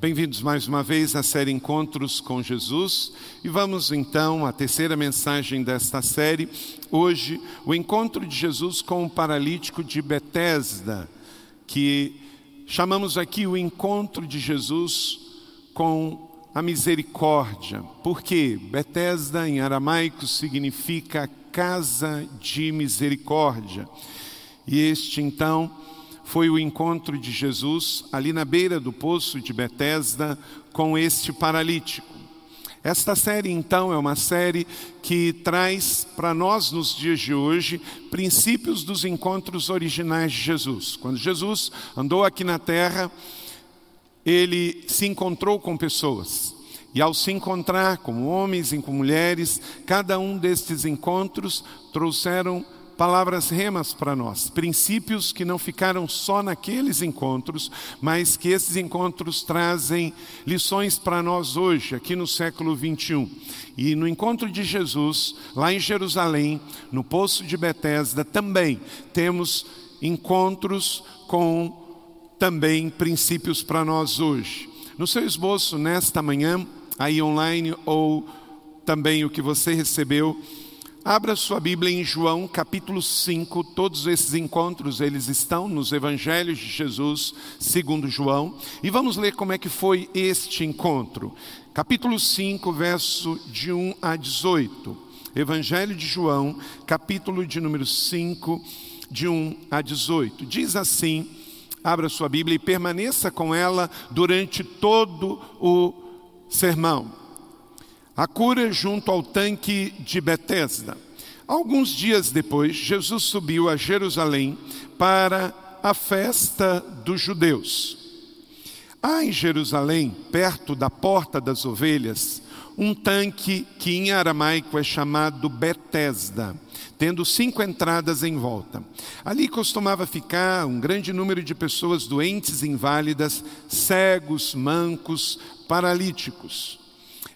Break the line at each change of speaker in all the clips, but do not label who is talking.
Bem-vindos mais uma vez à série Encontros com Jesus e vamos então à terceira mensagem desta série. Hoje, o encontro de Jesus com o paralítico de Betesda, que chamamos aqui o encontro de Jesus com a misericórdia. Por quê? Betesda em aramaico significa casa de misericórdia. E este então foi o encontro de Jesus ali na beira do poço de Betesda com este paralítico. Esta série, então, é uma série que traz para nós, nos dias de hoje, princípios dos encontros originais de Jesus. Quando Jesus andou aqui na terra, ele se encontrou com pessoas. E ao se encontrar com homens e com mulheres, cada um destes encontros trouxeram palavras remas para nós, princípios que não ficaram só naqueles encontros, mas que esses encontros trazem lições para nós hoje, aqui no século 21. E no encontro de Jesus, lá em Jerusalém, no poço de Betesda, também temos encontros com também princípios para nós hoje. No seu esboço nesta manhã, aí online ou também o que você recebeu, Abra sua Bíblia em João capítulo 5, todos esses encontros eles estão nos evangelhos de Jesus, segundo João, e vamos ler como é que foi este encontro. Capítulo 5, verso de 1 a 18. Evangelho de João, capítulo de número 5, de 1 a 18. Diz assim: Abra sua Bíblia e permaneça com ela durante todo o sermão. A cura junto ao tanque de Betesda. Alguns dias depois, Jesus subiu a Jerusalém para a festa dos judeus. Há em Jerusalém, perto da porta das ovelhas, um tanque que em aramaico é chamado Betesda, tendo cinco entradas em volta. Ali costumava ficar um grande número de pessoas doentes, inválidas, cegos, mancos, paralíticos.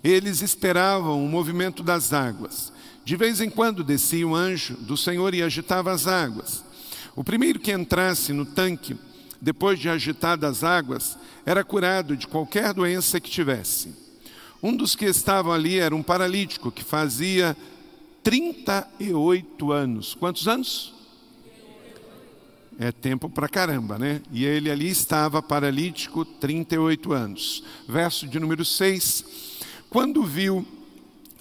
Eles esperavam o movimento das águas. De vez em quando descia um anjo do Senhor e agitava as águas. O primeiro que entrasse no tanque, depois de agitadas as águas, era curado de qualquer doença que tivesse. Um dos que estavam ali era um paralítico que fazia 38 anos. Quantos anos? É tempo para caramba, né? E ele ali estava paralítico 38 anos. Verso de número 6. Quando viu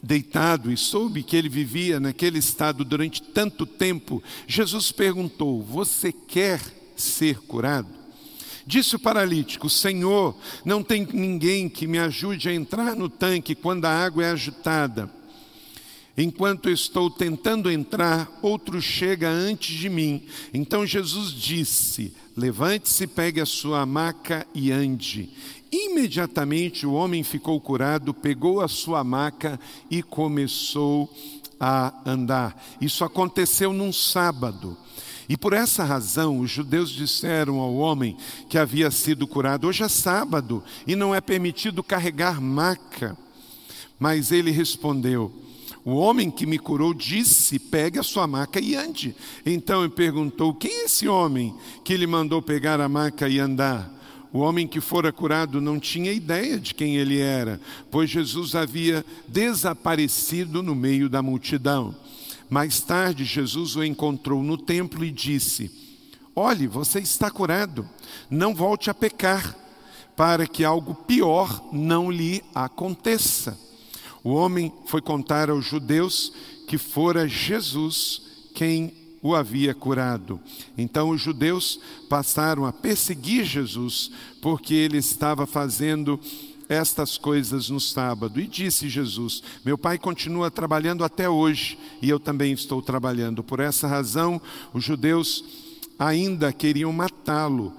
deitado e soube que ele vivia naquele estado durante tanto tempo, Jesus perguntou: Você quer ser curado? Disse o paralítico: Senhor, não tem ninguém que me ajude a entrar no tanque quando a água é agitada. Enquanto estou tentando entrar, outro chega antes de mim. Então Jesus disse: Levante-se, pegue a sua maca e ande. Imediatamente o homem ficou curado, pegou a sua maca e começou a andar. Isso aconteceu num sábado. E por essa razão, os judeus disseram ao homem que havia sido curado: Hoje é sábado e não é permitido carregar maca. Mas ele respondeu: O homem que me curou disse: Pegue a sua maca e ande. Então ele perguntou: Quem é esse homem que lhe mandou pegar a maca e andar? O homem que fora curado não tinha ideia de quem ele era, pois Jesus havia desaparecido no meio da multidão. Mais tarde, Jesus o encontrou no templo e disse: Olhe, você está curado, não volte a pecar, para que algo pior não lhe aconteça. O homem foi contar aos judeus que fora Jesus quem o havia curado. Então os judeus passaram a perseguir Jesus, porque ele estava fazendo estas coisas no sábado. E disse Jesus: Meu pai continua trabalhando até hoje, e eu também estou trabalhando. Por essa razão, os judeus ainda queriam matá-lo,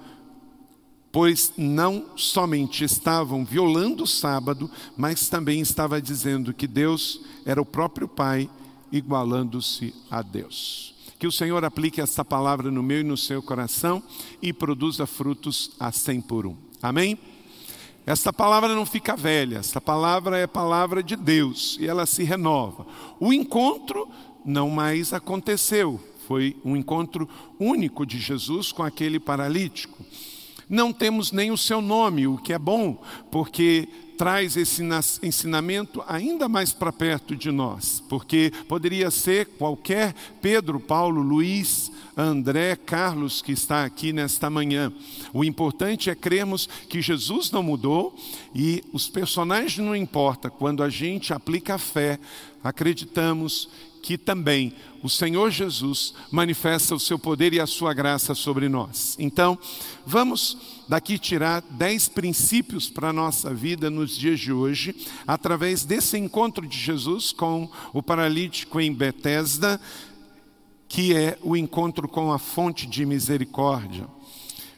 pois não somente estavam violando o sábado, mas também estava dizendo que Deus era o próprio Pai, igualando-se a Deus. Que o Senhor aplique essa palavra no meu e no seu coração e produza frutos a cem por um. Amém? Esta palavra não fica velha, esta palavra é palavra de Deus e ela se renova. O encontro não mais aconteceu, foi um encontro único de Jesus com aquele paralítico. Não temos nem o seu nome, o que é bom, porque traz esse ensinamento ainda mais para perto de nós, porque poderia ser qualquer Pedro, Paulo, Luiz, André, Carlos que está aqui nesta manhã. O importante é crermos que Jesus não mudou e os personagens não importa. Quando a gente aplica a fé, acreditamos que também o Senhor Jesus manifesta o seu poder e a sua graça sobre nós. Então, vamos daqui tirar dez princípios para a nossa vida nos dias de hoje, através desse encontro de Jesus com o paralítico em Betesda, que é o encontro com a fonte de misericórdia.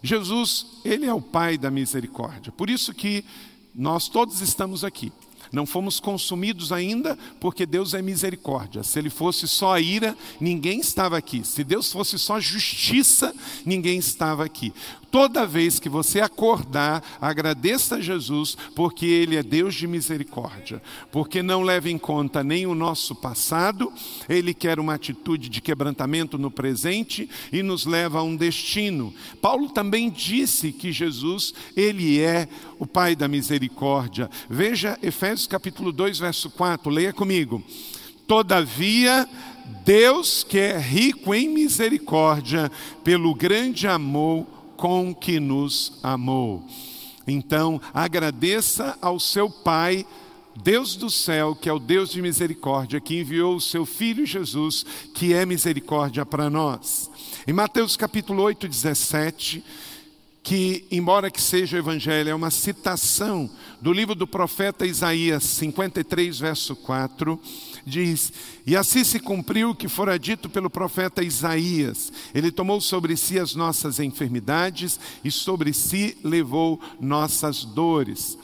Jesus, ele é o pai da misericórdia. Por isso que nós todos estamos aqui. Não fomos consumidos ainda, porque Deus é misericórdia. Se Ele fosse só ira, ninguém estava aqui. Se Deus fosse só justiça, ninguém estava aqui. Toda vez que você acordar, agradeça a Jesus, porque Ele é Deus de misericórdia, porque não leva em conta nem o nosso passado, Ele quer uma atitude de quebrantamento no presente e nos leva a um destino. Paulo também disse que Jesus, Ele é o Pai da misericórdia. Veja Efésios capítulo 2, verso 4, leia comigo. Todavia, Deus que é rico em misericórdia, pelo grande amor com que nos amou. Então, agradeça ao seu Pai, Deus do céu, que é o Deus de misericórdia, que enviou o seu Filho Jesus, que é misericórdia para nós. Em Mateus capítulo 8, 17, que, embora que seja o Evangelho, é uma citação do livro do profeta Isaías 53, verso 4, diz: E assim se cumpriu o que fora dito pelo profeta Isaías. Ele tomou sobre si as nossas enfermidades e sobre si levou nossas dores.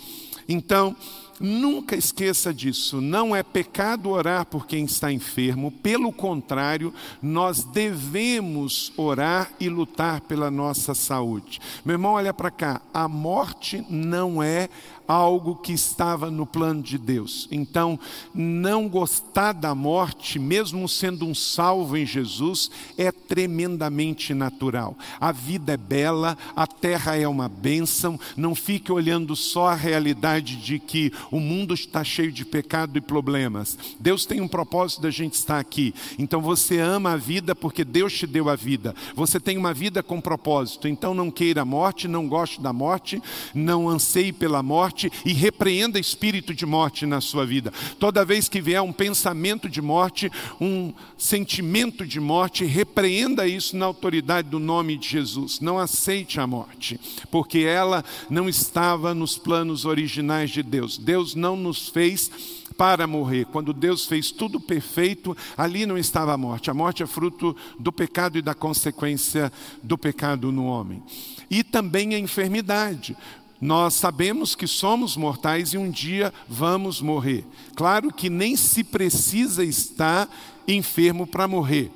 Então, Nunca esqueça disso, não é pecado orar por quem está enfermo, pelo contrário, nós devemos orar e lutar pela nossa saúde. Meu irmão, olha para cá, a morte não é algo que estava no plano de Deus. Então, não gostar da morte, mesmo sendo um salvo em Jesus, é tremendamente natural. A vida é bela, a terra é uma bênção, não fique olhando só a realidade de que o mundo está cheio de pecado e problemas. Deus tem um propósito da gente estar aqui. Então você ama a vida porque Deus te deu a vida. Você tem uma vida com propósito. Então não queira a morte, não goste da morte, não anseie pela morte morte e repreenda espírito de morte na sua vida. Toda vez que vier um pensamento de morte, um sentimento de morte, repreenda isso na autoridade do nome de Jesus. Não aceite a morte, porque ela não estava nos planos originais de Deus. Deus não nos fez para morrer. Quando Deus fez tudo perfeito, ali não estava a morte. A morte é fruto do pecado e da consequência do pecado no homem. E também a enfermidade. Nós sabemos que somos mortais e um dia vamos morrer. Claro que nem se precisa estar enfermo para morrer.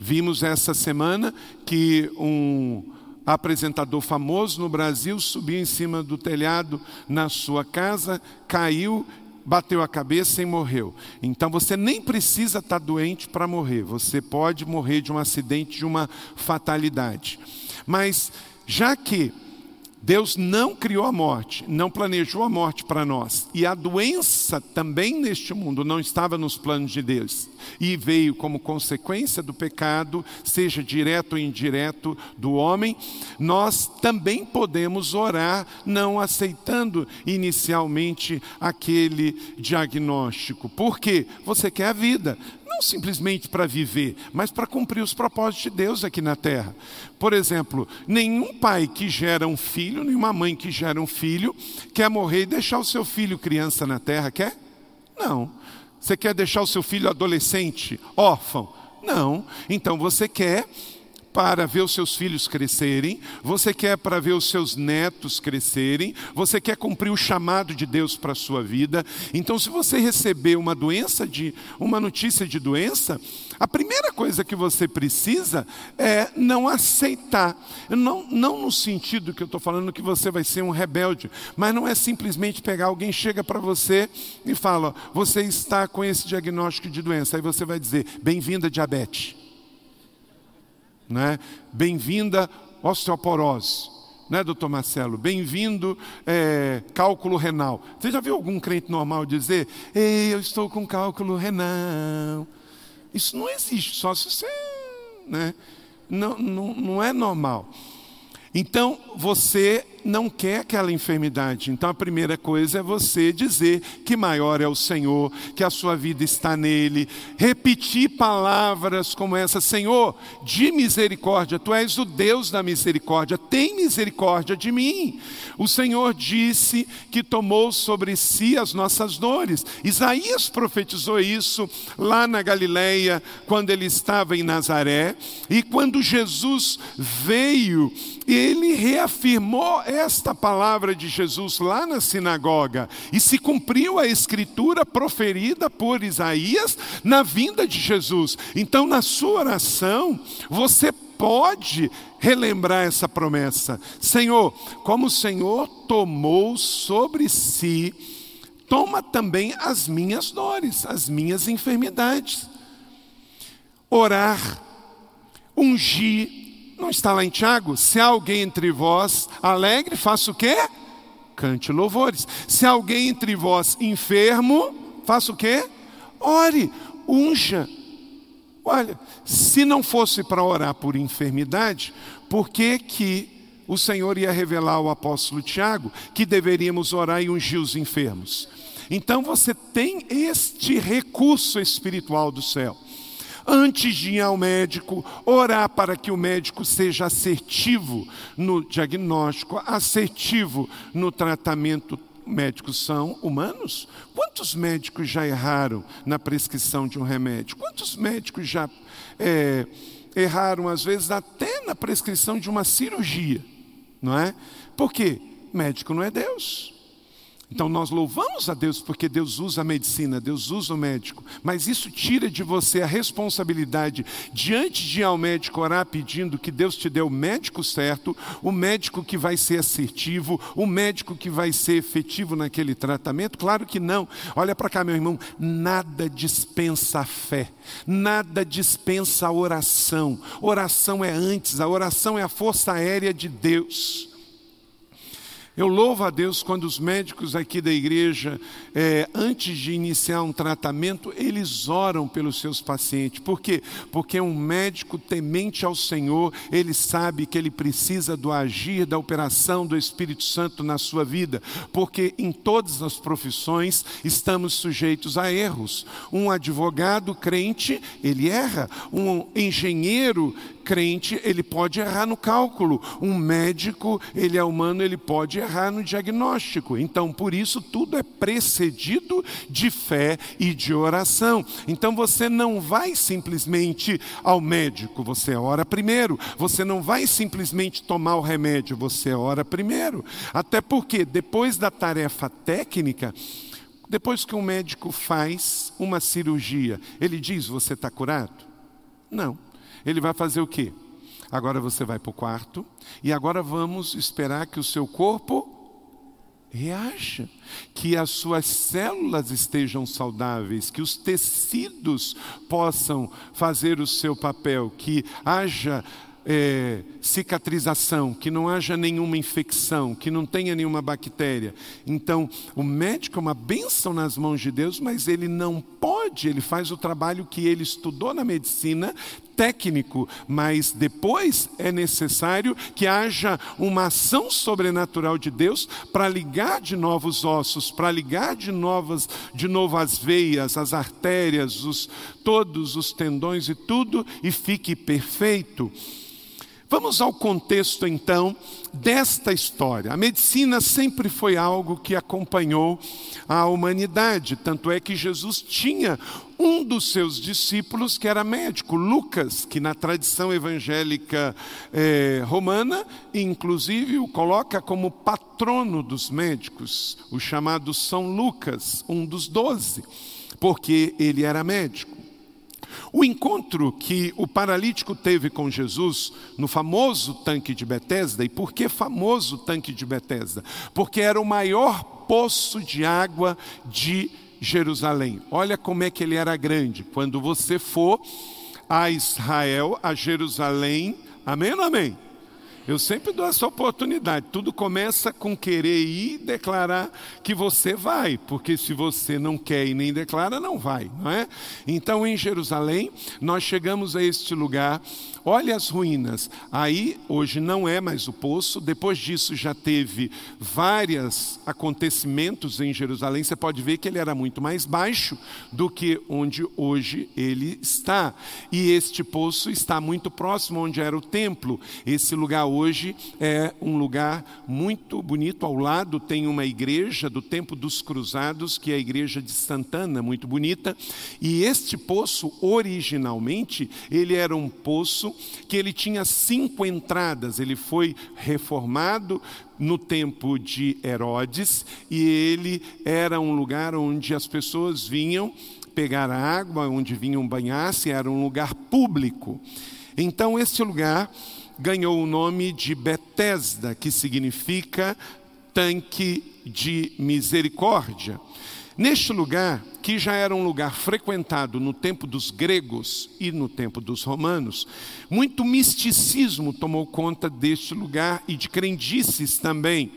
Vimos essa semana que um apresentador famoso no Brasil subiu em cima do telhado na sua casa, caiu, bateu a cabeça e morreu. Então você nem precisa estar doente para morrer. Você pode morrer de um acidente, de uma fatalidade. Mas já que Deus não criou a morte, não planejou a morte para nós. E a doença também neste mundo não estava nos planos de Deus. E veio como consequência do pecado, seja direto ou indireto do homem. Nós também podemos orar, não aceitando inicialmente aquele diagnóstico. Por quê? Você quer a vida não simplesmente para viver, mas para cumprir os propósitos de Deus aqui na terra. Por exemplo, nenhum pai que gera um filho, nenhuma mãe que gera um filho, quer morrer e deixar o seu filho criança na terra, quer? Não. Você quer deixar o seu filho adolescente, órfão? Não. Então você quer para ver os seus filhos crescerem, você quer para ver os seus netos crescerem, você quer cumprir o chamado de Deus para a sua vida. Então, se você receber uma doença de uma notícia de doença, a primeira coisa que você precisa é não aceitar. Não, não no sentido que eu estou falando que você vai ser um rebelde, mas não é simplesmente pegar alguém chega para você e fala: você está com esse diagnóstico de doença. Aí você vai dizer: bem-vinda diabetes né? Bem-vinda osteoporose. né, doutor Marcelo? Bem-vindo, é, cálculo renal. Você já viu algum crente normal dizer, ei, eu estou com cálculo renal? Isso não existe, só se você. Né, não, não, não é normal. Então, você não quer aquela enfermidade. Então a primeira coisa é você dizer que maior é o Senhor, que a sua vida está nele. Repetir palavras como essa: Senhor, de misericórdia, tu és o Deus da misericórdia, tem misericórdia de mim. O Senhor disse que tomou sobre si as nossas dores. Isaías profetizou isso lá na Galileia, quando ele estava em Nazaré, e quando Jesus veio, ele reafirmou esta palavra de Jesus lá na sinagoga e se cumpriu a escritura proferida por Isaías na vinda de Jesus. Então, na sua oração, você pode relembrar essa promessa: Senhor, como o Senhor tomou sobre si, toma também as minhas dores, as minhas enfermidades. Orar, ungir, não está lá em Tiago? Se alguém entre vós alegre, faça o quê? Cante louvores. Se alguém entre vós enfermo, faça o quê? Ore, unja. Olha, se não fosse para orar por enfermidade, por que que o Senhor ia revelar ao apóstolo Tiago que deveríamos orar e ungir os enfermos? Então você tem este recurso espiritual do céu antes de ir ao médico, orar para que o médico seja assertivo no diagnóstico, assertivo no tratamento. Médicos são humanos? Quantos médicos já erraram na prescrição de um remédio? Quantos médicos já é, erraram, às vezes, até na prescrição de uma cirurgia? Não é? Por quê? Médico não é Deus. Então nós louvamos a Deus porque Deus usa a medicina, Deus usa o médico, mas isso tira de você a responsabilidade diante de ir ao médico orar pedindo que Deus te dê o médico certo, o médico que vai ser assertivo, o médico que vai ser efetivo naquele tratamento? Claro que não. Olha para cá, meu irmão, nada dispensa a fé, nada dispensa a oração. Oração é antes, a oração é a força aérea de Deus. Eu louvo a Deus quando os médicos aqui da igreja, é, antes de iniciar um tratamento, eles oram pelos seus pacientes. Por quê? Porque um médico temente ao Senhor, ele sabe que ele precisa do agir, da operação do Espírito Santo na sua vida. Porque em todas as profissões estamos sujeitos a erros. Um advogado crente, ele erra. Um engenheiro crente, ele pode errar no cálculo. Um médico, ele é humano, ele pode errar no diagnóstico. Então, por isso, tudo é precedido de fé e de oração. Então, você não vai simplesmente ao médico, você ora primeiro. Você não vai simplesmente tomar o remédio, você ora primeiro. Até porque, depois da tarefa técnica, depois que um médico faz uma cirurgia, ele diz: Você está curado? Não. Ele vai fazer o quê? Agora você vai para o quarto e agora vamos esperar que o seu corpo reaja, que as suas células estejam saudáveis, que os tecidos possam fazer o seu papel, que haja é, cicatrização, que não haja nenhuma infecção, que não tenha nenhuma bactéria. Então, o médico é uma bênção nas mãos de Deus, mas ele não pode, ele faz o trabalho que ele estudou na medicina, técnico, mas depois é necessário que haja uma ação sobrenatural de Deus para ligar de novos ossos, para ligar de novas, de novo as veias, as artérias, os, todos os tendões e tudo, e fique perfeito. Vamos ao contexto então desta história. A medicina sempre foi algo que acompanhou a humanidade, tanto é que Jesus tinha um dos seus discípulos que era médico, Lucas, que na tradição evangélica eh, romana, inclusive o coloca como patrono dos médicos, o chamado São Lucas, um dos doze, porque ele era médico. O encontro que o paralítico teve com Jesus no famoso tanque de Betesda, e por que famoso tanque de Betesda? Porque era o maior poço de água de Jerusalém. Olha como é que ele era grande. Quando você for a Israel, a Jerusalém, amém ou amém? Eu sempre dou essa oportunidade. Tudo começa com querer ir e declarar que você vai, porque se você não quer e nem declara, não vai, não é? Então, em Jerusalém, nós chegamos a este lugar. Olha as ruínas. Aí, hoje não é mais o poço. Depois disso, já teve vários acontecimentos em Jerusalém. Você pode ver que ele era muito mais baixo do que onde hoje ele está. E este poço está muito próximo onde era o templo. Esse lugar hoje é um lugar muito bonito. Ao lado tem uma igreja do Tempo dos Cruzados, que é a igreja de Santana, muito bonita. E este poço, originalmente, ele era um poço que ele tinha cinco entradas. Ele foi reformado no tempo de Herodes e ele era um lugar onde as pessoas vinham pegar água, onde vinham banhar-se, era um lugar público. Então, este lugar ganhou o nome de Betesda, que significa tanque de misericórdia. Neste lugar, que já era um lugar frequentado no tempo dos gregos e no tempo dos romanos, muito misticismo tomou conta deste lugar e de crendices também.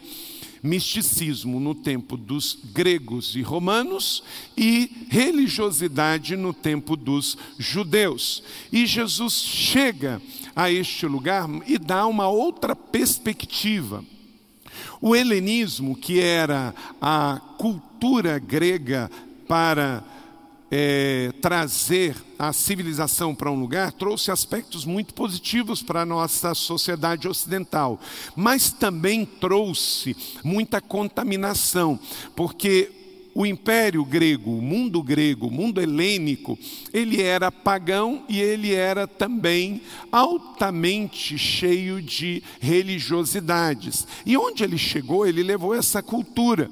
Misticismo no tempo dos gregos e romanos e religiosidade no tempo dos judeus. E Jesus chega a este lugar e dá uma outra perspectiva. O helenismo, que era a cultura grega para é, trazer a civilização para um lugar, trouxe aspectos muito positivos para a nossa sociedade ocidental, mas também trouxe muita contaminação, porque o império grego, o mundo grego, o mundo helênico, ele era pagão e ele era também altamente cheio de religiosidades. E onde ele chegou, ele levou essa cultura.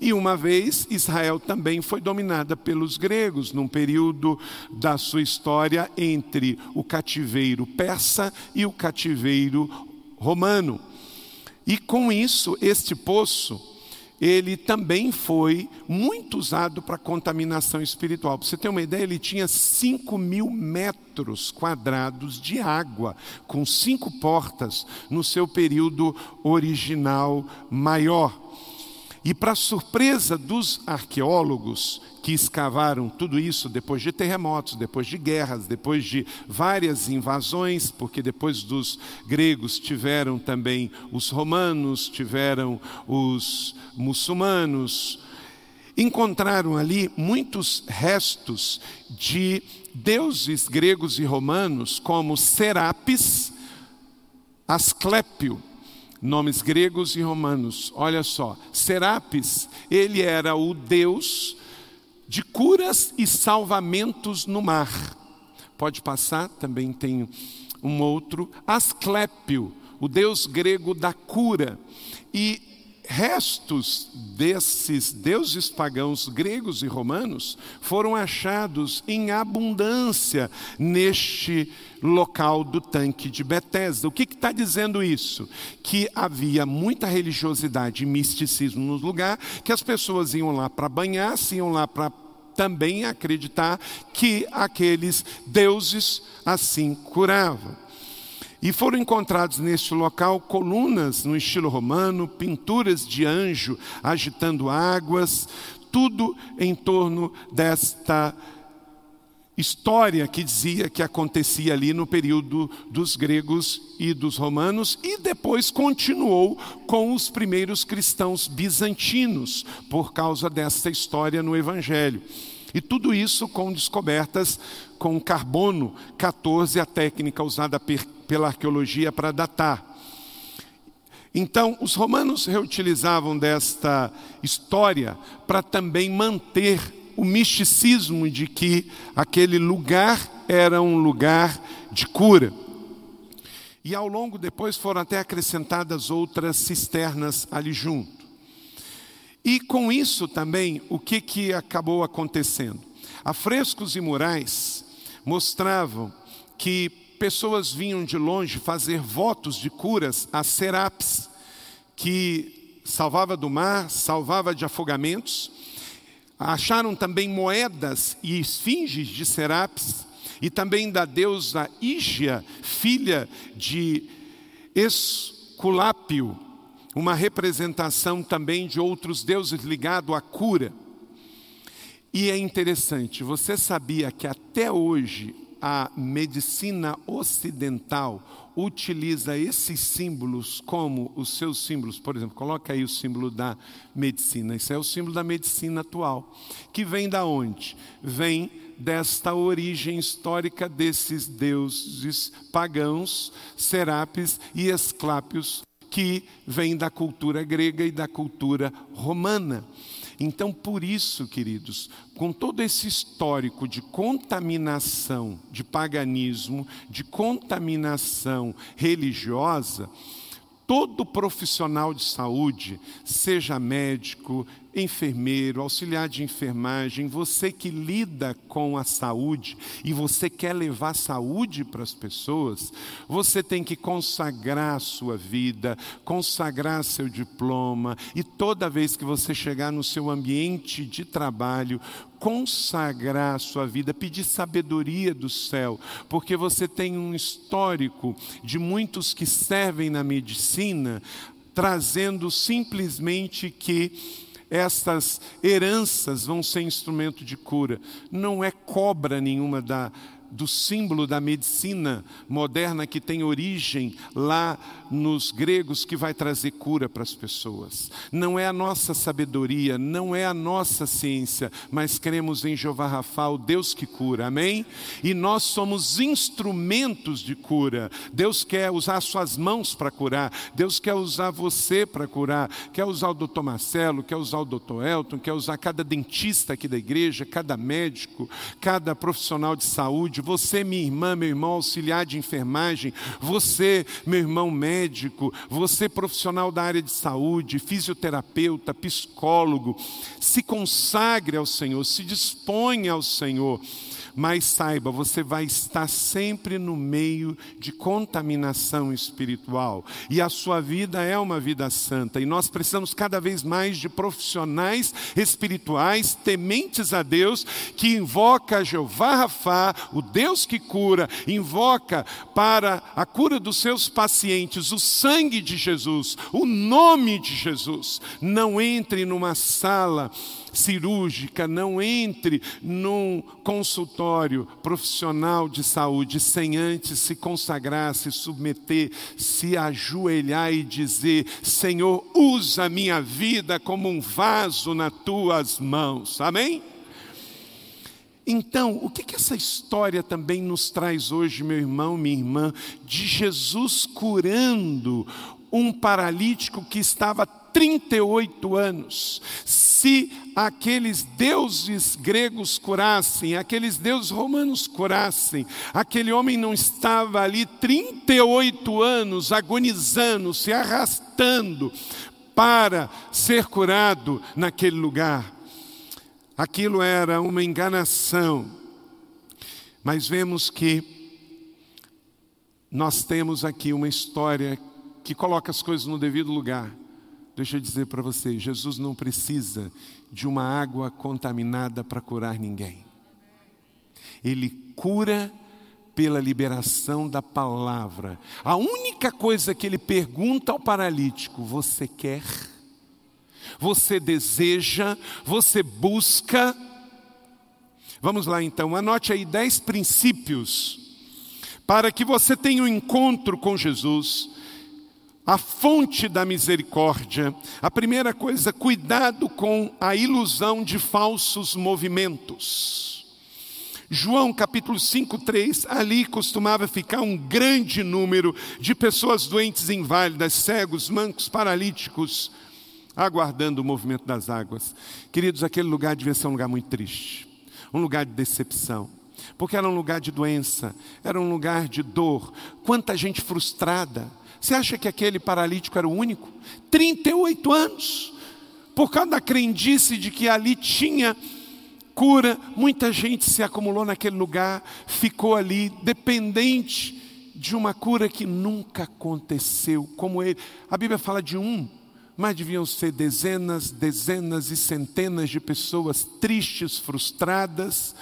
E uma vez Israel também foi dominada pelos gregos, num período da sua história entre o cativeiro persa e o cativeiro romano. E com isso, este poço ele também foi muito usado para contaminação espiritual. Para você ter uma ideia, ele tinha 5 mil metros quadrados de água, com cinco portas, no seu período original maior. E, para surpresa dos arqueólogos que escavaram tudo isso depois de terremotos, depois de guerras, depois de várias invasões, porque depois dos gregos tiveram também os romanos, tiveram os muçulmanos, encontraram ali muitos restos de deuses gregos e romanos, como Serapis, Asclépio, nomes gregos e romanos. Olha só, Serapis, ele era o deus de curas e salvamentos no mar. Pode passar, também tem um outro, Asclépio, o deus grego da cura. E restos desses deuses pagãos gregos e romanos foram achados em abundância neste local do tanque de Betesda. O que está dizendo isso? Que havia muita religiosidade e misticismo no lugar, que as pessoas iam lá para banhar, iam lá para também acreditar que aqueles deuses assim curavam. E foram encontrados neste local colunas no estilo romano, pinturas de anjo agitando águas, tudo em torno desta história que dizia que acontecia ali no período dos gregos e dos romanos e depois continuou com os primeiros cristãos bizantinos por causa desta história no evangelho. E tudo isso com descobertas com carbono 14, a técnica usada pela arqueologia para datar. Então, os romanos reutilizavam desta história para também manter o misticismo de que aquele lugar era um lugar de cura. E ao longo depois foram até acrescentadas outras cisternas ali junto. E com isso também, o que, que acabou acontecendo? Afrescos e murais mostravam que pessoas vinham de longe fazer votos de curas a Serapis, que salvava do mar, salvava de afogamentos. Acharam também moedas e esfinges de Serapis, e também da deusa Ígia, filha de Es Esculápio, uma representação também de outros deuses ligado à cura. E é interessante, você sabia que até hoje a medicina ocidental utiliza esses símbolos como os seus símbolos. Por exemplo, coloca aí o símbolo da medicina. Isso é o símbolo da medicina atual. Que vem da onde? Vem desta origem histórica desses deuses pagãos, Serapis e Esclápios, que vem da cultura grega e da cultura romana. Então, por isso, queridos, com todo esse histórico de contaminação, de paganismo, de contaminação religiosa, todo profissional de saúde, seja médico, enfermeiro, auxiliar de enfermagem, você que lida com a saúde e você quer levar saúde para as pessoas, você tem que consagrar a sua vida, consagrar seu diploma e toda vez que você chegar no seu ambiente de trabalho, consagrar a sua vida, pedir sabedoria do céu, porque você tem um histórico de muitos que servem na medicina, trazendo simplesmente que estas heranças vão ser instrumento de cura. Não é cobra nenhuma da do símbolo da medicina moderna que tem origem lá nos gregos que vai trazer cura para as pessoas. Não é a nossa sabedoria, não é a nossa ciência, mas cremos em Jeová Rafa, o Deus que cura, amém? E nós somos instrumentos de cura. Deus quer usar suas mãos para curar, Deus quer usar você para curar, quer usar o doutor Marcelo, quer usar o doutor Elton, quer usar cada dentista aqui da igreja, cada médico, cada profissional de saúde você, minha irmã, meu irmão auxiliar de enfermagem, você, meu irmão médico, você profissional da área de saúde, fisioterapeuta, psicólogo, se consagre ao Senhor, se disponha ao Senhor. Mas saiba, você vai estar sempre no meio de contaminação espiritual. E a sua vida é uma vida santa. E nós precisamos cada vez mais de profissionais espirituais, tementes a Deus, que invoca Jeová Rafá, o Deus que cura, invoca para a cura dos seus pacientes o sangue de Jesus, o nome de Jesus. Não entre numa sala cirúrgica, não entre num consultório profissional de saúde sem antes se consagrar, se submeter, se ajoelhar e dizer: Senhor, usa minha vida como um vaso nas tuas mãos. Amém? Então, o que, que essa história também nos traz hoje, meu irmão, minha irmã, de Jesus curando um paralítico que estava 38 anos. Se aqueles deuses gregos curassem, aqueles deuses romanos curassem, aquele homem não estava ali 38 anos agonizando, se arrastando para ser curado naquele lugar. Aquilo era uma enganação. Mas vemos que nós temos aqui uma história que coloca as coisas no devido lugar. Deixa eu dizer para você: Jesus não precisa de uma água contaminada para curar ninguém. Ele cura pela liberação da palavra. A única coisa que ele pergunta ao paralítico: você quer? Você deseja? Você busca? Vamos lá então, anote aí dez princípios para que você tenha um encontro com Jesus a fonte da misericórdia. A primeira coisa, cuidado com a ilusão de falsos movimentos. João capítulo 5, 3, ali costumava ficar um grande número de pessoas doentes inválidas, cegos, mancos, paralíticos, aguardando o movimento das águas. Queridos, aquele lugar devia ser um lugar muito triste, um lugar de decepção, porque era um lugar de doença, era um lugar de dor. Quanta gente frustrada, você acha que aquele paralítico era o único? 38 anos. Por causa da crendice de que ali tinha cura, muita gente se acumulou naquele lugar, ficou ali dependente de uma cura que nunca aconteceu, como ele. A Bíblia fala de um, mas deviam ser dezenas, dezenas e centenas de pessoas tristes, frustradas.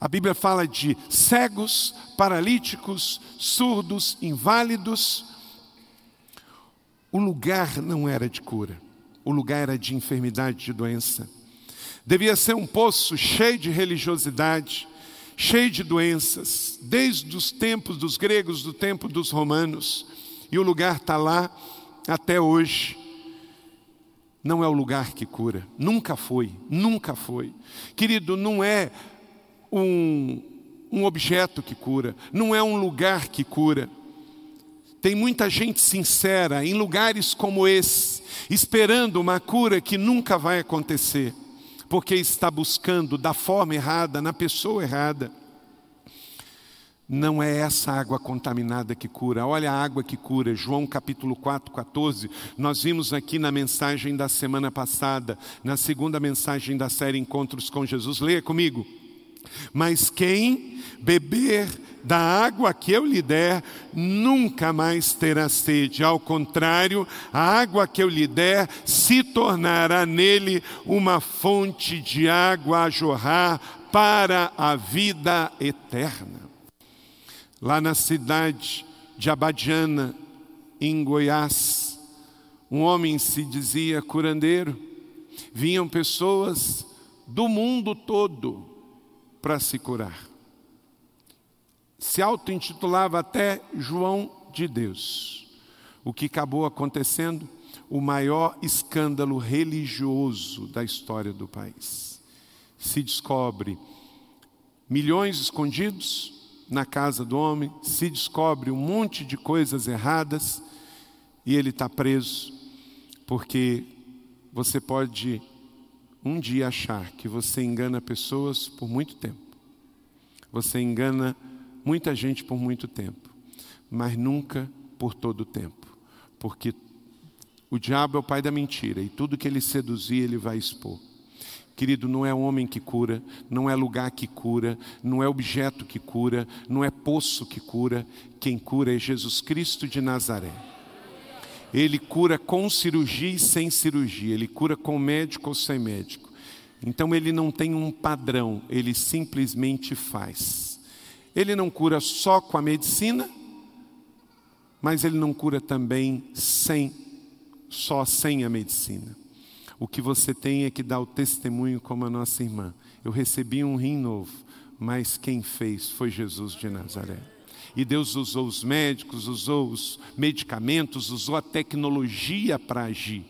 A Bíblia fala de cegos, paralíticos, surdos, inválidos O lugar não era de cura, o lugar era de enfermidade, de doença. Devia ser um poço cheio de religiosidade, cheio de doenças, desde os tempos dos gregos, do tempo dos romanos, e o lugar está lá até hoje. Não é o lugar que cura, nunca foi, nunca foi. Querido, não é um, um objeto que cura, não é um lugar que cura. Tem muita gente sincera em lugares como esse, esperando uma cura que nunca vai acontecer porque está buscando da forma errada, na pessoa errada. Não é essa água contaminada que cura. Olha a água que cura. João capítulo 4, 14. Nós vimos aqui na mensagem da semana passada, na segunda mensagem da série Encontros com Jesus. Leia comigo. Mas quem beber da água que eu lhe der, nunca mais terá sede. Ao contrário, a água que eu lhe der se tornará nele uma fonte de água a jorrar para a vida eterna. Lá na cidade de Abadiana, em Goiás, um homem se dizia curandeiro. Vinham pessoas do mundo todo para se curar se auto-intitulava até João de Deus. O que acabou acontecendo? O maior escândalo religioso da história do país. Se descobre milhões escondidos na casa do homem, se descobre um monte de coisas erradas e ele está preso, porque você pode um dia achar que você engana pessoas por muito tempo. Você engana muita gente por muito tempo, mas nunca por todo o tempo, porque o diabo é o pai da mentira e tudo que ele seduzir, ele vai expor. Querido, não é homem que cura, não é lugar que cura, não é objeto que cura, não é poço que cura, quem cura é Jesus Cristo de Nazaré. Ele cura com cirurgia e sem cirurgia, ele cura com médico ou sem médico. Então ele não tem um padrão, ele simplesmente faz. Ele não cura só com a medicina, mas ele não cura também sem, só sem a medicina. O que você tem é que dar o testemunho como a nossa irmã. Eu recebi um rim novo, mas quem fez foi Jesus de Nazaré. E Deus usou os médicos, usou os medicamentos, usou a tecnologia para agir.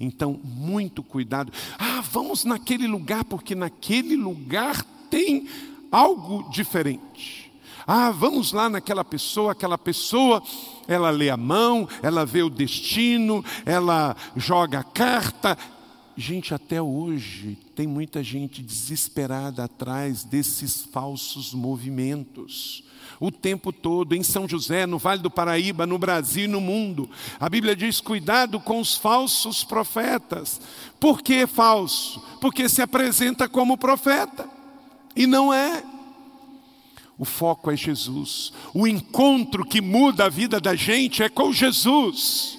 Então, muito cuidado. Ah, vamos naquele lugar, porque naquele lugar tem algo diferente. Ah, vamos lá naquela pessoa, aquela pessoa, ela lê a mão, ela vê o destino, ela joga a carta. Gente, até hoje tem muita gente desesperada atrás desses falsos movimentos. O tempo todo, em São José, no Vale do Paraíba, no Brasil e no mundo. A Bíblia diz: cuidado com os falsos profetas. Por que falso? Porque se apresenta como profeta e não é. O foco é Jesus. O encontro que muda a vida da gente é com Jesus.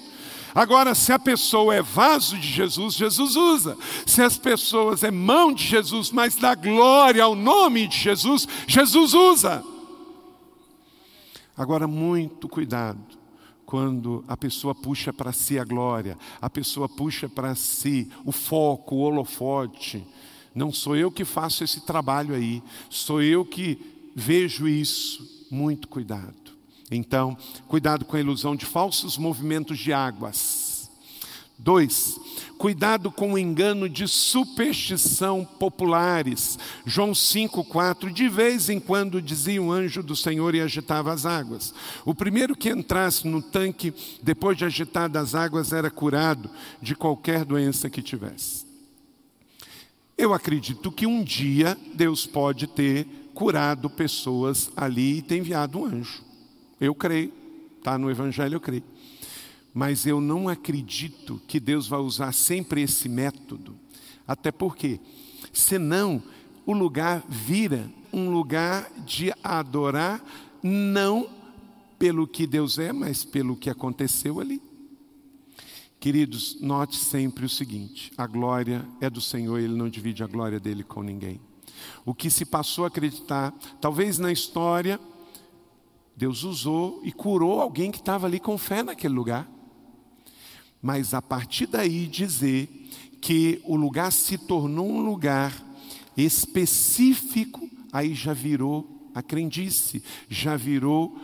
Agora, se a pessoa é vaso de Jesus, Jesus usa. Se as pessoas é mão de Jesus, mas dá glória ao nome de Jesus, Jesus usa. Agora, muito cuidado quando a pessoa puxa para si a glória, a pessoa puxa para si o foco, o holofote. Não sou eu que faço esse trabalho aí, sou eu que vejo isso, muito cuidado. Então, cuidado com a ilusão de falsos movimentos de águas. Dois, cuidado com o engano de superstição populares. João 5,4, de vez em quando dizia o anjo do Senhor e agitava as águas. O primeiro que entrasse no tanque, depois de agitadas as águas, era curado de qualquer doença que tivesse. Eu acredito que um dia Deus pode ter curado pessoas ali e ter enviado um anjo. Eu creio, está no Evangelho, eu creio. Mas eu não acredito que Deus vai usar sempre esse método. Até porque, senão, o lugar vira um lugar de adorar, não pelo que Deus é, mas pelo que aconteceu ali. Queridos, note sempre o seguinte: a glória é do Senhor, Ele não divide a glória dele com ninguém o que se passou a acreditar. Talvez na história, Deus usou e curou alguém que estava ali com fé naquele lugar. mas a partir daí dizer que o lugar se tornou um lugar específico, aí já virou a crendice, já virou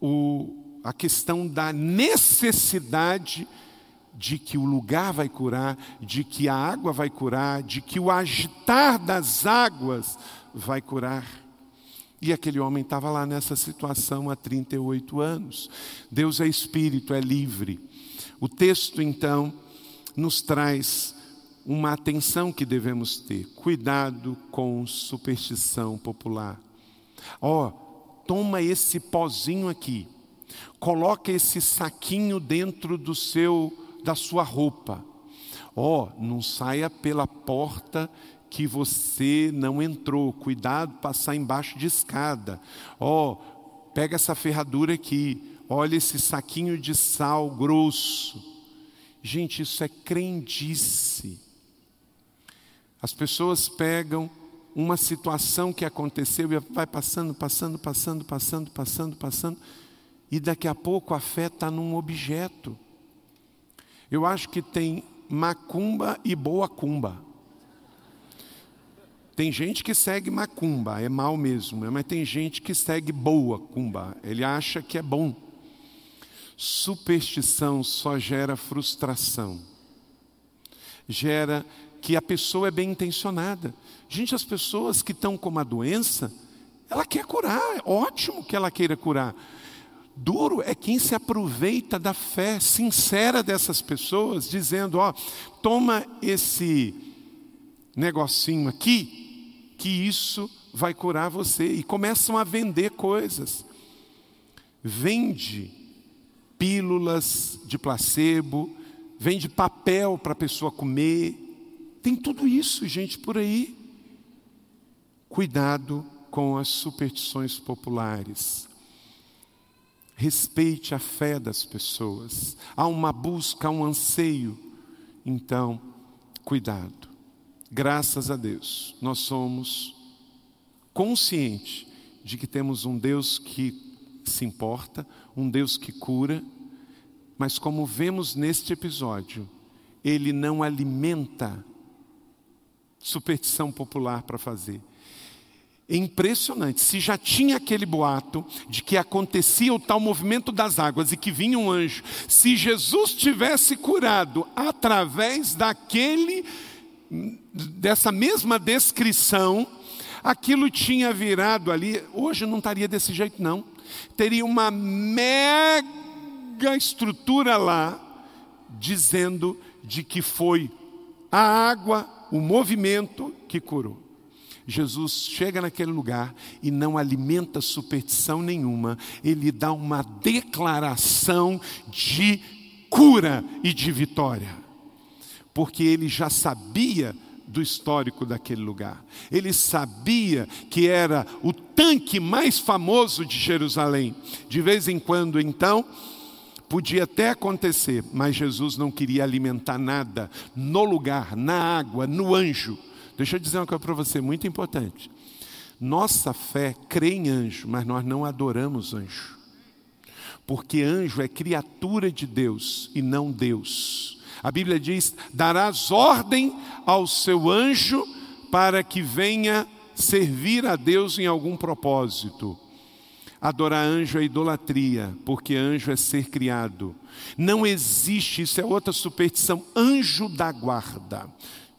o, a questão da necessidade de que o lugar vai curar, de que a água vai curar, de que o agitar das águas vai curar. E aquele homem estava lá nessa situação há 38 anos. Deus é espírito, é livre. O texto, então, nos traz uma atenção que devemos ter. Cuidado com superstição popular. Ó, oh, toma esse pozinho aqui. Coloca esse saquinho dentro do seu da sua roupa. Ó, oh, não saia pela porta que você não entrou. Cuidado passar embaixo de escada. Ó, oh, pega essa ferradura aqui. Olha esse saquinho de sal grosso. Gente, isso é crendice. As pessoas pegam uma situação que aconteceu e vai passando, passando, passando, passando, passando, passando, e daqui a pouco a fé está num objeto. Eu acho que tem macumba e boa cumba. Tem gente que segue macumba, é mal mesmo, mas tem gente que segue boa cumba, ele acha que é bom. Superstição só gera frustração, gera que a pessoa é bem intencionada. Gente, as pessoas que estão com uma doença, ela quer curar, é ótimo que ela queira curar. Duro é quem se aproveita da fé sincera dessas pessoas, dizendo: Ó, toma esse negocinho aqui, que isso vai curar você. E começam a vender coisas. Vende pílulas de placebo, vende papel para a pessoa comer. Tem tudo isso, gente, por aí. Cuidado com as superstições populares respeite a fé das pessoas. Há uma busca, há um anseio. Então, cuidado. Graças a Deus, nós somos conscientes de que temos um Deus que se importa, um Deus que cura, mas como vemos neste episódio, ele não alimenta superstição popular para fazer é impressionante. Se já tinha aquele boato de que acontecia o tal movimento das águas e que vinha um anjo, se Jesus tivesse curado através daquele dessa mesma descrição, aquilo tinha virado ali, hoje não estaria desse jeito não. Teria uma mega estrutura lá dizendo de que foi a água, o movimento que curou. Jesus chega naquele lugar e não alimenta superstição nenhuma, ele dá uma declaração de cura e de vitória, porque ele já sabia do histórico daquele lugar, ele sabia que era o tanque mais famoso de Jerusalém. De vez em quando, então, podia até acontecer, mas Jesus não queria alimentar nada no lugar, na água, no anjo Deixa eu dizer uma coisa para você muito importante. Nossa fé crê em anjo, mas nós não adoramos anjo. Porque anjo é criatura de Deus e não Deus. A Bíblia diz: darás ordem ao seu anjo para que venha servir a Deus em algum propósito. Adorar anjo é idolatria, porque anjo é ser criado. Não existe, isso é outra superstição, anjo da guarda.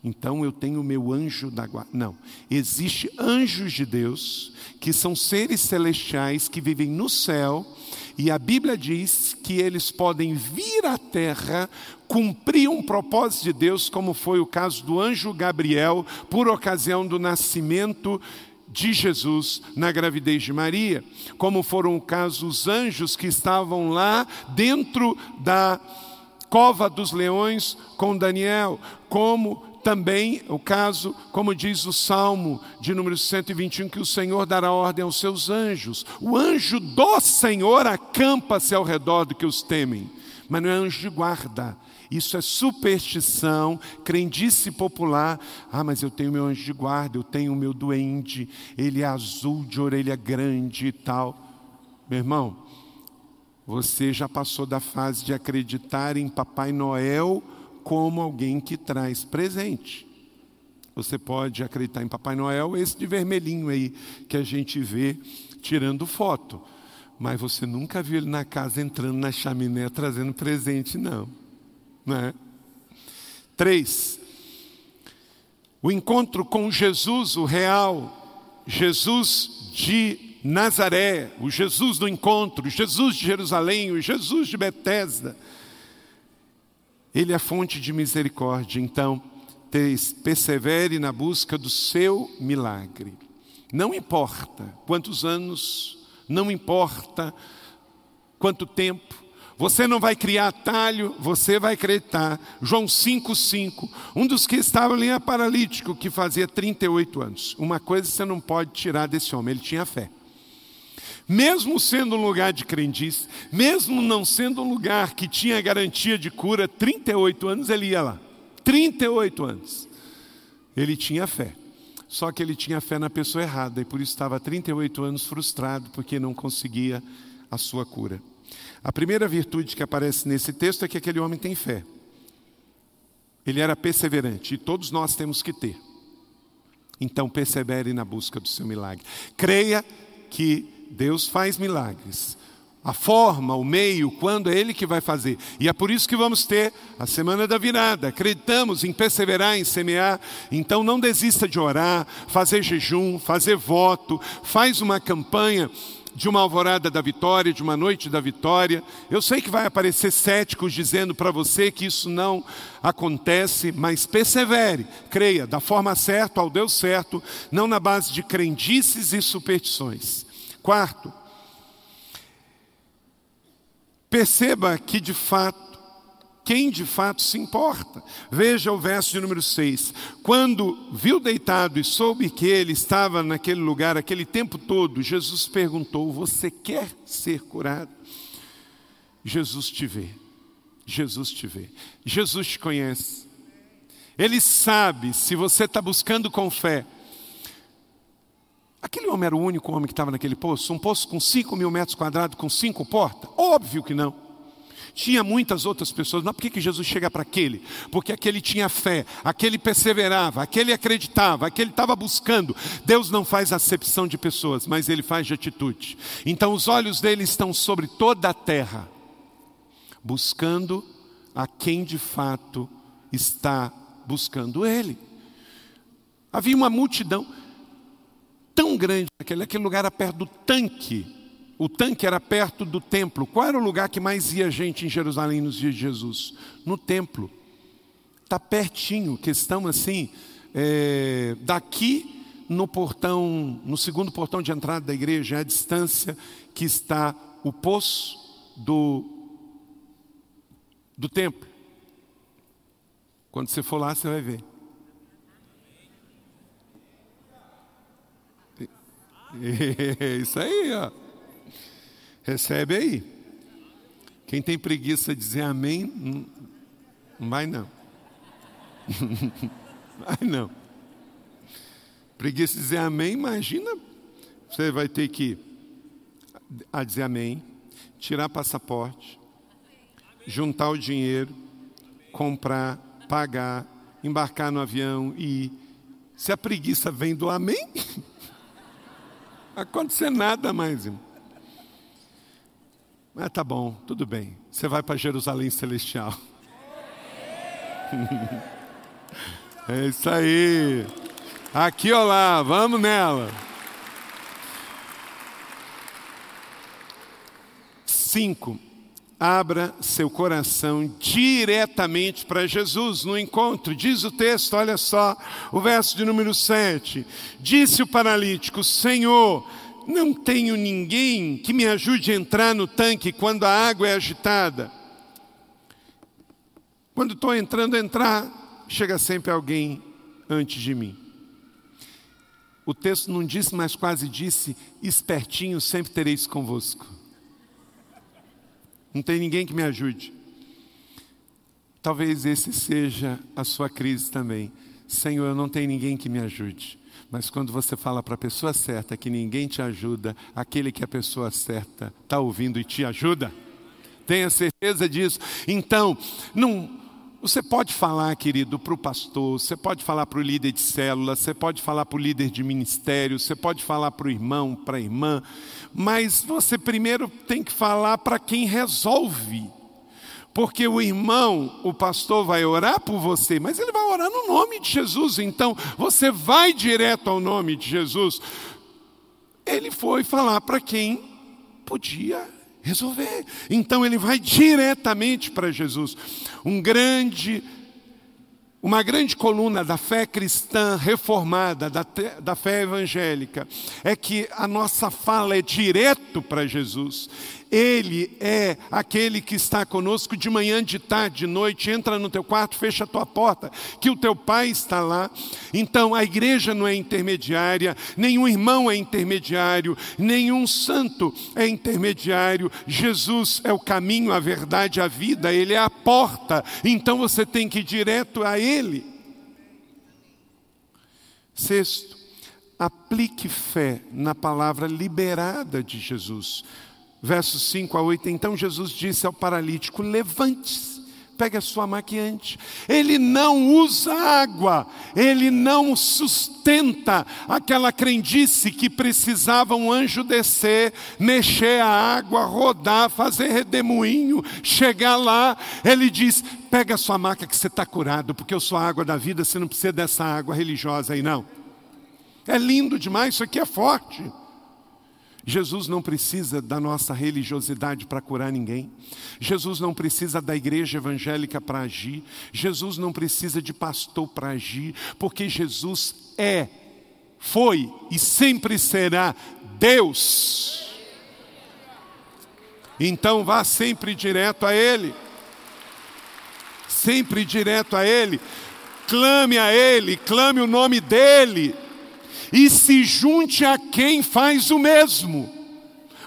Então eu tenho o meu anjo da guarda. Não. Existem anjos de Deus, que são seres celestiais que vivem no céu, e a Bíblia diz que eles podem vir à terra, cumprir um propósito de Deus, como foi o caso do anjo Gabriel, por ocasião do nascimento de Jesus na gravidez de Maria, como foram o caso os anjos que estavam lá dentro da cova dos leões com Daniel, como também o caso, como diz o Salmo de número 121, que o Senhor dará ordem aos seus anjos. O anjo do Senhor acampa-se ao redor do que os temem, mas não é anjo de guarda. Isso é superstição, crendice popular. Ah, mas eu tenho meu anjo de guarda, eu tenho o meu duende, ele é azul de orelha grande e tal. Meu irmão, Você já passou da fase de acreditar em Papai Noel como alguém que traz presente. Você pode acreditar em Papai Noel, esse de vermelhinho aí que a gente vê tirando foto. Mas você nunca viu ele na casa entrando na chaminé trazendo presente, não. Né? Três, o encontro com Jesus, o real, Jesus de Nazaré, o Jesus do encontro, Jesus de Jerusalém, o Jesus de Betesda. Ele é fonte de misericórdia, então persevere na busca do seu milagre. Não importa quantos anos, não importa quanto tempo, você não vai criar atalho, você vai acreditar. João 5,5. Um dos que estava ali é paralítico, que fazia 38 anos. Uma coisa você não pode tirar desse homem, ele tinha fé. Mesmo sendo um lugar de crendice, mesmo não sendo um lugar que tinha garantia de cura, 38 anos ele ia lá. 38 anos. Ele tinha fé. Só que ele tinha fé na pessoa errada e por isso estava 38 anos frustrado porque não conseguia a sua cura. A primeira virtude que aparece nesse texto é que aquele homem tem fé. Ele era perseverante e todos nós temos que ter. Então persevere na busca do seu milagre. Creia que Deus faz milagres. A forma, o meio, quando é Ele que vai fazer. E é por isso que vamos ter a semana da virada. Acreditamos em perseverar, em semear. Então não desista de orar, fazer jejum, fazer voto, faz uma campanha de uma alvorada da vitória, de uma noite da vitória. Eu sei que vai aparecer céticos dizendo para você que isso não acontece, mas persevere, creia, da forma certa, ao Deus certo, não na base de crendices e superstições. Quarto, perceba que de fato, quem de fato se importa. Veja o verso de número 6. Quando viu deitado e soube que ele estava naquele lugar aquele tempo todo, Jesus perguntou: Você quer ser curado? Jesus te vê. Jesus te vê. Jesus te conhece. Ele sabe se você está buscando com fé Aquele homem era o único homem que estava naquele poço? Um poço com 5 mil metros quadrados, com cinco portas? Óbvio que não. Tinha muitas outras pessoas, mas por que, que Jesus chega para aquele? Porque aquele tinha fé, aquele perseverava, aquele acreditava, aquele estava buscando. Deus não faz acepção de pessoas, mas ele faz de atitude. Então os olhos dele estão sobre toda a terra, buscando a quem de fato está buscando ele. Havia uma multidão tão grande, aquele, aquele lugar era perto do tanque. O tanque era perto do templo. Qual era o lugar que mais ia gente em Jerusalém nos dias de Jesus? No templo. Está pertinho, questão assim, é, daqui no portão, no segundo portão de entrada da igreja, é a distância que está o poço do, do templo. Quando você for lá, você vai ver. Isso aí, ó. Recebe aí. Quem tem preguiça de dizer amém, não vai não. vai não. Preguiça de dizer amém, imagina. Você vai ter que a dizer amém, tirar passaporte, juntar o dinheiro, comprar, pagar, embarcar no avião e ir. Se a preguiça vem do amém, acontecer nada mais, irmão. Mas tá bom, tudo bem. Você vai para Jerusalém Celestial. é isso aí. Aqui, olá, vamos nela. Cinco abra seu coração diretamente para Jesus no encontro. Diz o texto, olha só, o verso de número 7. Disse o paralítico: Senhor, não tenho ninguém que me ajude a entrar no tanque quando a água é agitada. Quando estou entrando a entrar, chega sempre alguém antes de mim. O texto não disse, mas quase disse: espertinho, sempre tereis convosco. Não tem ninguém que me ajude. Talvez esse seja a sua crise também. Senhor, eu não tenho ninguém que me ajude. Mas quando você fala para a pessoa certa que ninguém te ajuda, aquele que é a pessoa certa está ouvindo e te ajuda. Tenha certeza disso. Então, não, você pode falar, querido, para o pastor, você pode falar para o líder de célula, você pode falar para o líder de ministério, você pode falar para o irmão, para a irmã, mas você primeiro tem que falar para quem resolve. Porque o irmão, o pastor vai orar por você, mas ele vai orar no nome de Jesus. Então, você vai direto ao nome de Jesus. Ele foi falar para quem podia resolver. Então ele vai diretamente para Jesus. Um grande uma grande coluna da fé cristã reformada, da, da fé evangélica, é que a nossa fala é direto para Jesus. Ele é aquele que está conosco de manhã, de tarde, de noite. Entra no teu quarto, fecha a tua porta, que o teu pai está lá. Então a igreja não é intermediária, nenhum irmão é intermediário, nenhum santo é intermediário. Jesus é o caminho, a verdade, a vida, ele é a porta. Então você tem que ir direto a ele. Sexto, aplique fé na palavra liberada de Jesus versos 5 a 8. Então Jesus disse ao paralítico: Levante-se, pegue a sua maquiante. Ele não usa água, ele não sustenta aquela crendice que precisava um anjo descer, mexer a água, rodar, fazer redemoinho, chegar lá. Ele diz: Pega a sua maca que você está curado, porque eu sou a água da vida, você não precisa dessa água religiosa aí, não. É lindo demais, isso aqui é forte. Jesus não precisa da nossa religiosidade para curar ninguém. Jesus não precisa da igreja evangélica para agir. Jesus não precisa de pastor para agir, porque Jesus é, foi e sempre será Deus. Então vá sempre direto a Ele. Sempre direto a Ele. Clame a Ele, clame o nome dEle e se junte a quem faz o mesmo.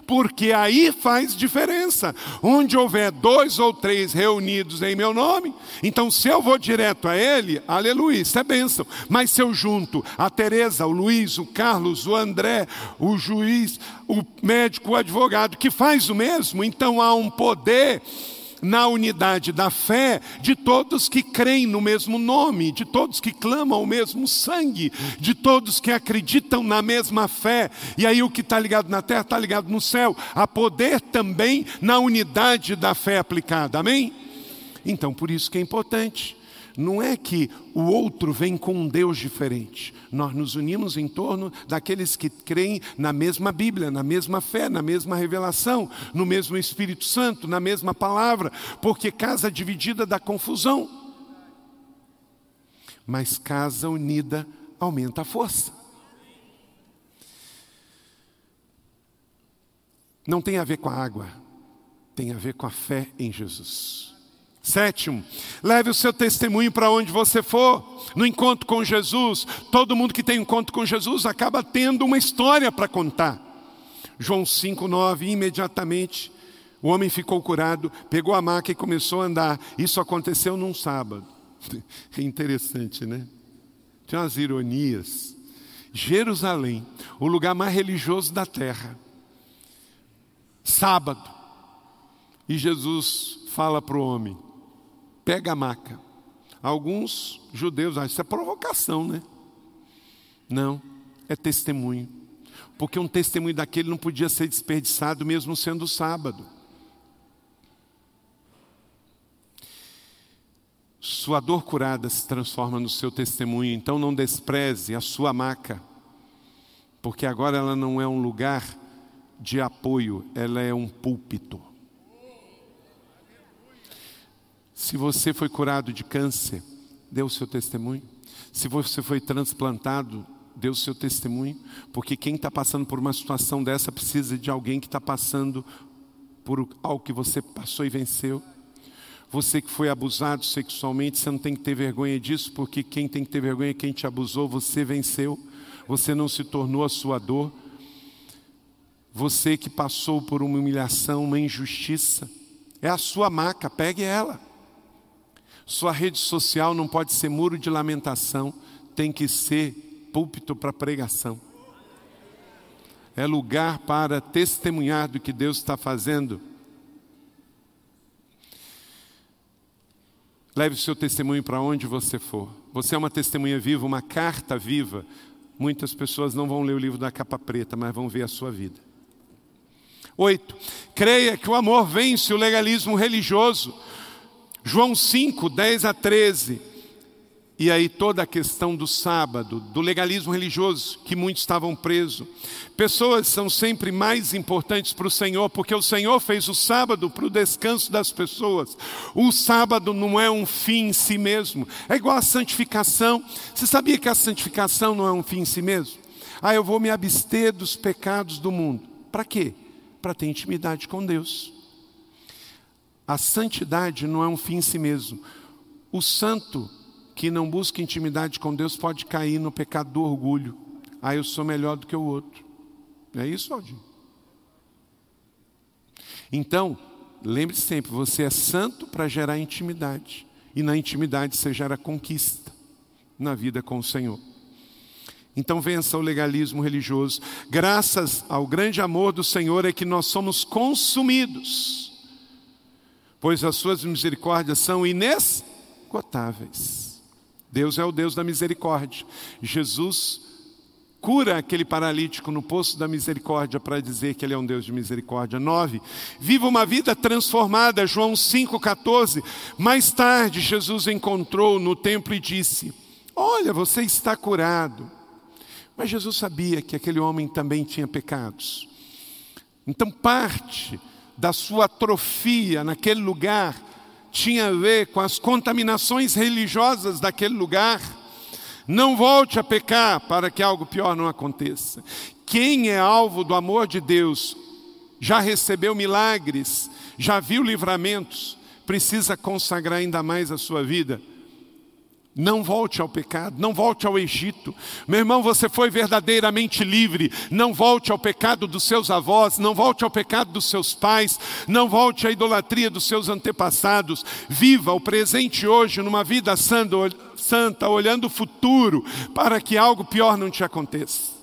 Porque aí faz diferença. Onde houver dois ou três reunidos em meu nome, então se eu vou direto a ele, aleluia, isso é bênção. Mas se eu junto a Tereza, o Luiz, o Carlos, o André, o juiz, o médico, o advogado, que faz o mesmo, então há um poder na unidade da fé de todos que creem no mesmo nome, de todos que clamam o mesmo sangue, de todos que acreditam na mesma fé. E aí o que está ligado na terra está ligado no céu. Há poder também na unidade da fé aplicada. Amém? Então, por isso que é importante. Não é que o outro vem com um Deus diferente. Nós nos unimos em torno daqueles que creem na mesma Bíblia, na mesma fé, na mesma revelação, no mesmo Espírito Santo, na mesma palavra, porque casa dividida dá confusão. Mas casa unida aumenta a força. Não tem a ver com a água, tem a ver com a fé em Jesus. Sétimo, leve o seu testemunho para onde você for, no encontro com Jesus. Todo mundo que tem encontro com Jesus acaba tendo uma história para contar. João 5,9, imediatamente o homem ficou curado, pegou a maca e começou a andar. Isso aconteceu num sábado. É interessante, né? Tem umas ironias. Jerusalém, o lugar mais religioso da terra. Sábado. E Jesus fala para o homem: pega a maca. Alguns judeus acham isso é provocação, né? Não, é testemunho. Porque um testemunho daquele não podia ser desperdiçado mesmo sendo sábado. Sua dor curada se transforma no seu testemunho, então não despreze a sua maca, porque agora ela não é um lugar de apoio, ela é um púlpito. Se você foi curado de câncer, dê o seu testemunho. Se você foi transplantado, dê o seu testemunho. Porque quem está passando por uma situação dessa precisa de alguém que está passando por algo que você passou e venceu. Você que foi abusado sexualmente, você não tem que ter vergonha disso, porque quem tem que ter vergonha é quem te abusou, você venceu, você não se tornou a sua dor. Você que passou por uma humilhação, uma injustiça, é a sua maca, pegue ela. Sua rede social não pode ser muro de lamentação, tem que ser púlpito para pregação. É lugar para testemunhar do que Deus está fazendo Leve o seu testemunho para onde você for. Você é uma testemunha viva, uma carta viva. Muitas pessoas não vão ler o livro da capa preta, mas vão ver a sua vida. Oito, creia que o amor vence o legalismo religioso. João 5, 10 a 13. E aí toda a questão do sábado, do legalismo religioso, que muitos estavam presos. Pessoas são sempre mais importantes para o Senhor, porque o Senhor fez o sábado para o descanso das pessoas. O sábado não é um fim em si mesmo, é igual a santificação. Você sabia que a santificação não é um fim em si mesmo? Ah, eu vou me abster dos pecados do mundo. Para quê? Para ter intimidade com Deus. A santidade não é um fim em si mesmo. O santo que não busca intimidade com Deus pode cair no pecado do orgulho. Ah, eu sou melhor do que o outro. É isso, Aldinho? Então, lembre-se sempre, você é santo para gerar intimidade. E na intimidade você gera conquista na vida com o Senhor. Então vença o legalismo religioso. Graças ao grande amor do Senhor é que nós somos consumidos, pois as suas misericórdias são inesgotáveis. Deus é o Deus da misericórdia. Jesus cura aquele paralítico no poço da misericórdia para dizer que ele é um Deus de misericórdia. 9. Viva uma vida transformada, João 5,14. Mais tarde, Jesus encontrou no templo e disse: Olha, você está curado. Mas Jesus sabia que aquele homem também tinha pecados. Então, parte da sua atrofia naquele lugar tinha a ver com as contaminações religiosas daquele lugar. Não volte a pecar para que algo pior não aconteça. Quem é alvo do amor de Deus, já recebeu milagres, já viu livramentos, precisa consagrar ainda mais a sua vida não volte ao pecado, não volte ao Egito. Meu irmão, você foi verdadeiramente livre. Não volte ao pecado dos seus avós, não volte ao pecado dos seus pais, não volte à idolatria dos seus antepassados. Viva o presente hoje numa vida santa, olhando o futuro, para que algo pior não te aconteça.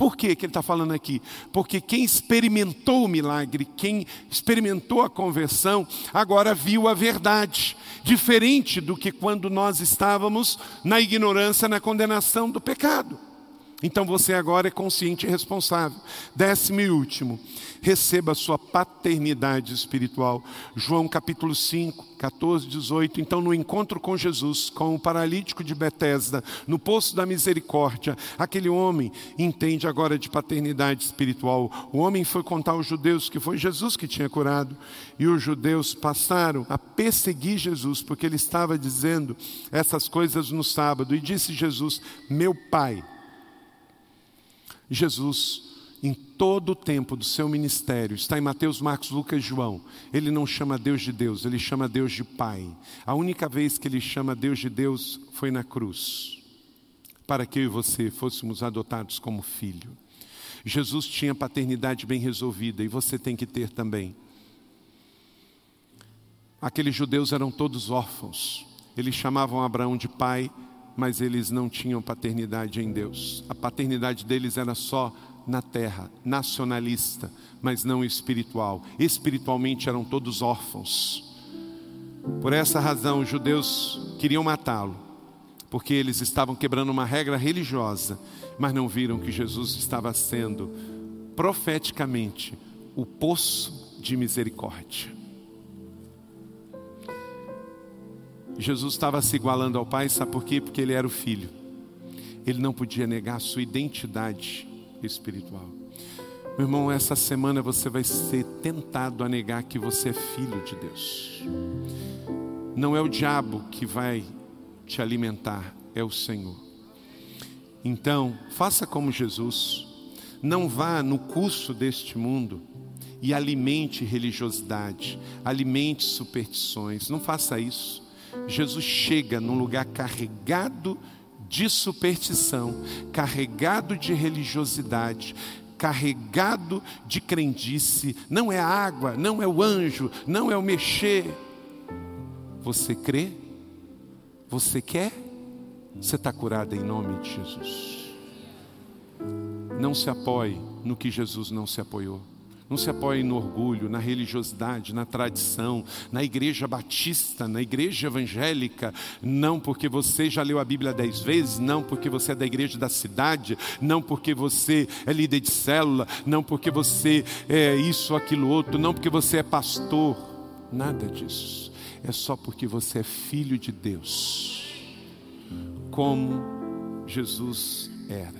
Por que, ele está falando aqui? Porque quem experimentou o milagre, quem experimentou a conversão, agora viu a verdade. Diferente do que quando nós estávamos na ignorância, na condenação do pecado. Então você agora é consciente e responsável. Décimo e último, receba a sua paternidade espiritual. João capítulo 5, 14, 18. Então, no encontro com Jesus, com o paralítico de Betesda, no poço da misericórdia, aquele homem entende agora de paternidade espiritual. O homem foi contar aos judeus que foi Jesus que tinha curado, e os judeus passaram a perseguir Jesus, porque ele estava dizendo essas coisas no sábado, e disse Jesus: Meu pai Jesus, em todo o tempo do seu ministério, está em Mateus, Marcos, Lucas e João, ele não chama Deus de Deus, ele chama Deus de Pai. A única vez que ele chama Deus de Deus foi na cruz, para que eu e você fôssemos adotados como filho. Jesus tinha paternidade bem resolvida e você tem que ter também. Aqueles judeus eram todos órfãos, eles chamavam Abraão de pai, mas eles não tinham paternidade em Deus. A paternidade deles era só na terra, nacionalista, mas não espiritual. Espiritualmente eram todos órfãos. Por essa razão, os judeus queriam matá-lo, porque eles estavam quebrando uma regra religiosa, mas não viram que Jesus estava sendo profeticamente o poço de misericórdia. Jesus estava se igualando ao Pai, sabe por quê? Porque ele era o Filho. Ele não podia negar a sua identidade espiritual. Meu irmão, essa semana você vai ser tentado a negar que você é filho de Deus. Não é o diabo que vai te alimentar, é o Senhor. Então, faça como Jesus. Não vá no curso deste mundo e alimente religiosidade, alimente superstições. Não faça isso. Jesus chega num lugar carregado de superstição, carregado de religiosidade, carregado de crendice. Não é a água, não é o anjo, não é o mexer. Você crê? Você quer? Você está curado em nome de Jesus. Não se apoie no que Jesus não se apoiou. Não se apoie no orgulho, na religiosidade, na tradição, na igreja batista, na igreja evangélica. Não porque você já leu a Bíblia dez vezes, não porque você é da igreja da cidade, não porque você é líder de célula, não porque você é isso, aquilo, outro, não porque você é pastor. Nada disso. É só porque você é filho de Deus. Como Jesus era.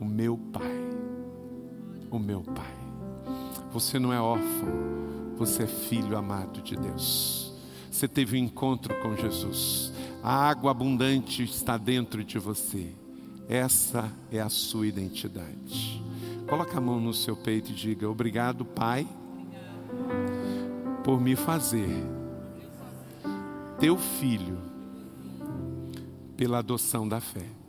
O meu Pai o meu Pai. Você não é órfão, você é filho amado de Deus. Você teve um encontro com Jesus. A água abundante está dentro de você. Essa é a sua identidade. Coloque a mão no seu peito e diga: Obrigado, Pai, por me fazer teu filho pela adoção da fé.